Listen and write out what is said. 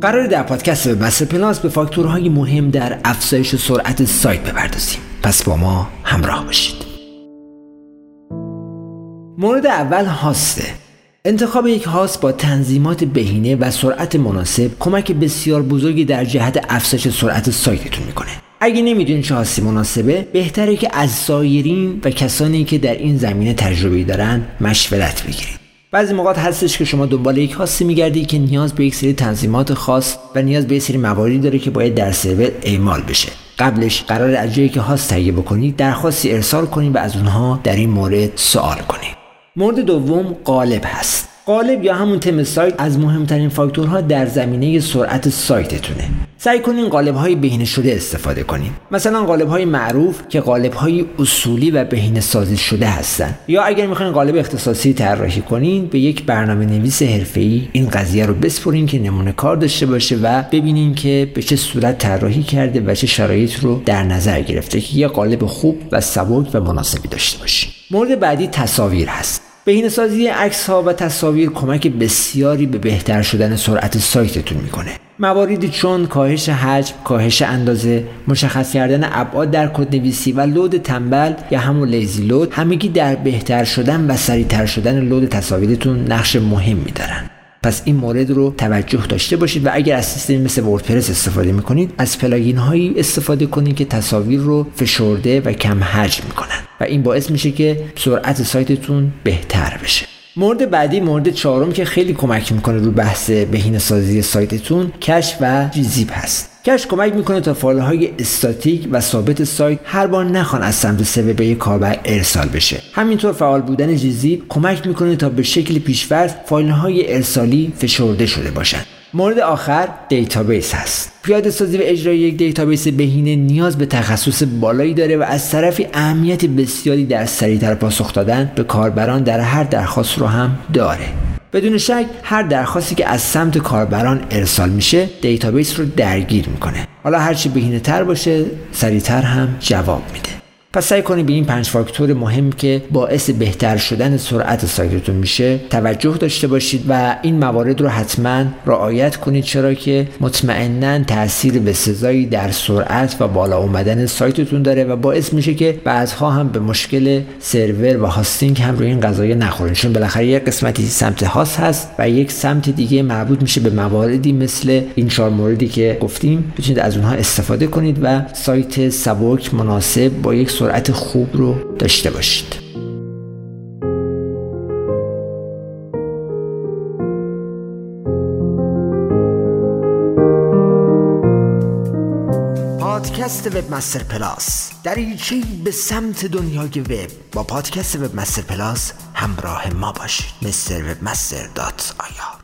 قرار در پادکست به مستر پلاس به فاکتورهای مهم در افزایش سرعت سایت بپردازیم. پس با ما همراه باشید. مورد اول هاسته. انتخاب یک هاست با تنظیمات بهینه و سرعت مناسب کمک بسیار بزرگی در جهت افزایش سرعت سایتتون می‌کنه. اگه نمی‌دونید چه هاستی مناسبه بهتره که از سایرین و کسانی که در این زمینه تجربه دارن مشورت بگیرید. بعضی موقع هستش که شما دنبال یک هاستی میگردی که نیاز به یک سری تنظیمات خاص و نیاز به یک سری مواردی داره که باید در سرور اعمال بشه. قبلش قرار از جایی که هاست تهیه بکنید درخواستی ارسال کنید و از اونها در این مورد سوال کنید مورد دوم قالب هست. قالب یا همون تم سایت از مهمترین فاکتورها در زمینه سرعت سایتتونه. سعی کنین قالب های بهینه شده استفاده کنین. مثلا قالب های معروف که قالب های اصولی و بهینه سازی شده هستن. یا اگر می‌خواین قالب اختصاصی طراحی کنین به یک برنامه نویس حرفه‌ای این قضیه رو بسپرین که نمونه کار داشته باشه و ببینین که به چه صورت طراحی کرده و چه شرایط رو در نظر گرفته که یه قالب خوب و سبک و مناسبی داشته باشین مورد بعدی تصاویر هست. بهینه سازی عکس ها و تصاویر کمک بسیاری به بهتر شدن سرعت سایتتون می‌کنه مواردی چون کاهش حجم، کاهش اندازه، مشخص کردن ابعاد در کد نویسی و load تنبل یا همون lazy load همگی در بهتر شدن و سریعتر شدن load تصاویرتون نقش مهمی دارن. پس این مورد رو توجه داشته باشید و اگر از سیستمی مثل وردپرس استفاده می‌کنید از پلاگین هایی استفاده کنید که تصاویر رو فشرده و کم حجم می‌کنن. و این باعث میشه که سرعت سایتتون بهتر بشه. مورد بعدی مورد چهارم که خیلی کمک می‌کنه رو بحث بهینه سازی سایتتون cache و Gzip هست. cache کمک می‌کنه تا فایل های استاتیک و ثابت سایت هر بار نخوان از سمت سرور به یک کاربر ارسال بشه. همینطور فعال بودن Gzip کمک می‌کنه تا به شکل پیشفرض فایل های ارسالی فشرده شده باشند مورد آخر دیتابیس هست. پیاده سازی و اجرای یک دیتابیس بهینه نیاز به تخصص بالایی داره و از طرفی اهمیت بسیاری در سریعتر پاسخ دادن به کاربران در هر درخواست رو هم داره. بدون شک هر درخواستی که از سمت کاربران ارسال میشه دیتابیس رو درگیر می‌کنه. حالا هرچی بهینه تر باشه سریعتر هم جواب میده. پس سعی کنید به این پنج فاکتور مهم که باعث بهتر شدن سرعت سایتتون میشه توجه داشته باشید و این موارد رو حتما رعایت کنید چرا که مطمئنا تاثیر به سزایی در سرعت و بالا اومدن سایتتون داره و باعث میشه که بعضا هم به مشکل سرور و هاستینگ هم روی این قضیه نخورین چون بالاخره یک قسمتی سمت هاست هست و یک سمت دیگه مربوط میشه به مواردی مثل این چهار موردی که گفتیم. بتونید از اونها استفاده کنید و سایت سبک مناسب با یک سرعت خوب رو داشته باشید. پادکست Webmaster Plus دریچه به سمت دنیای وب. با پادکست Webmaster Plus همراه ما باشید. مستر Webmaster dot ir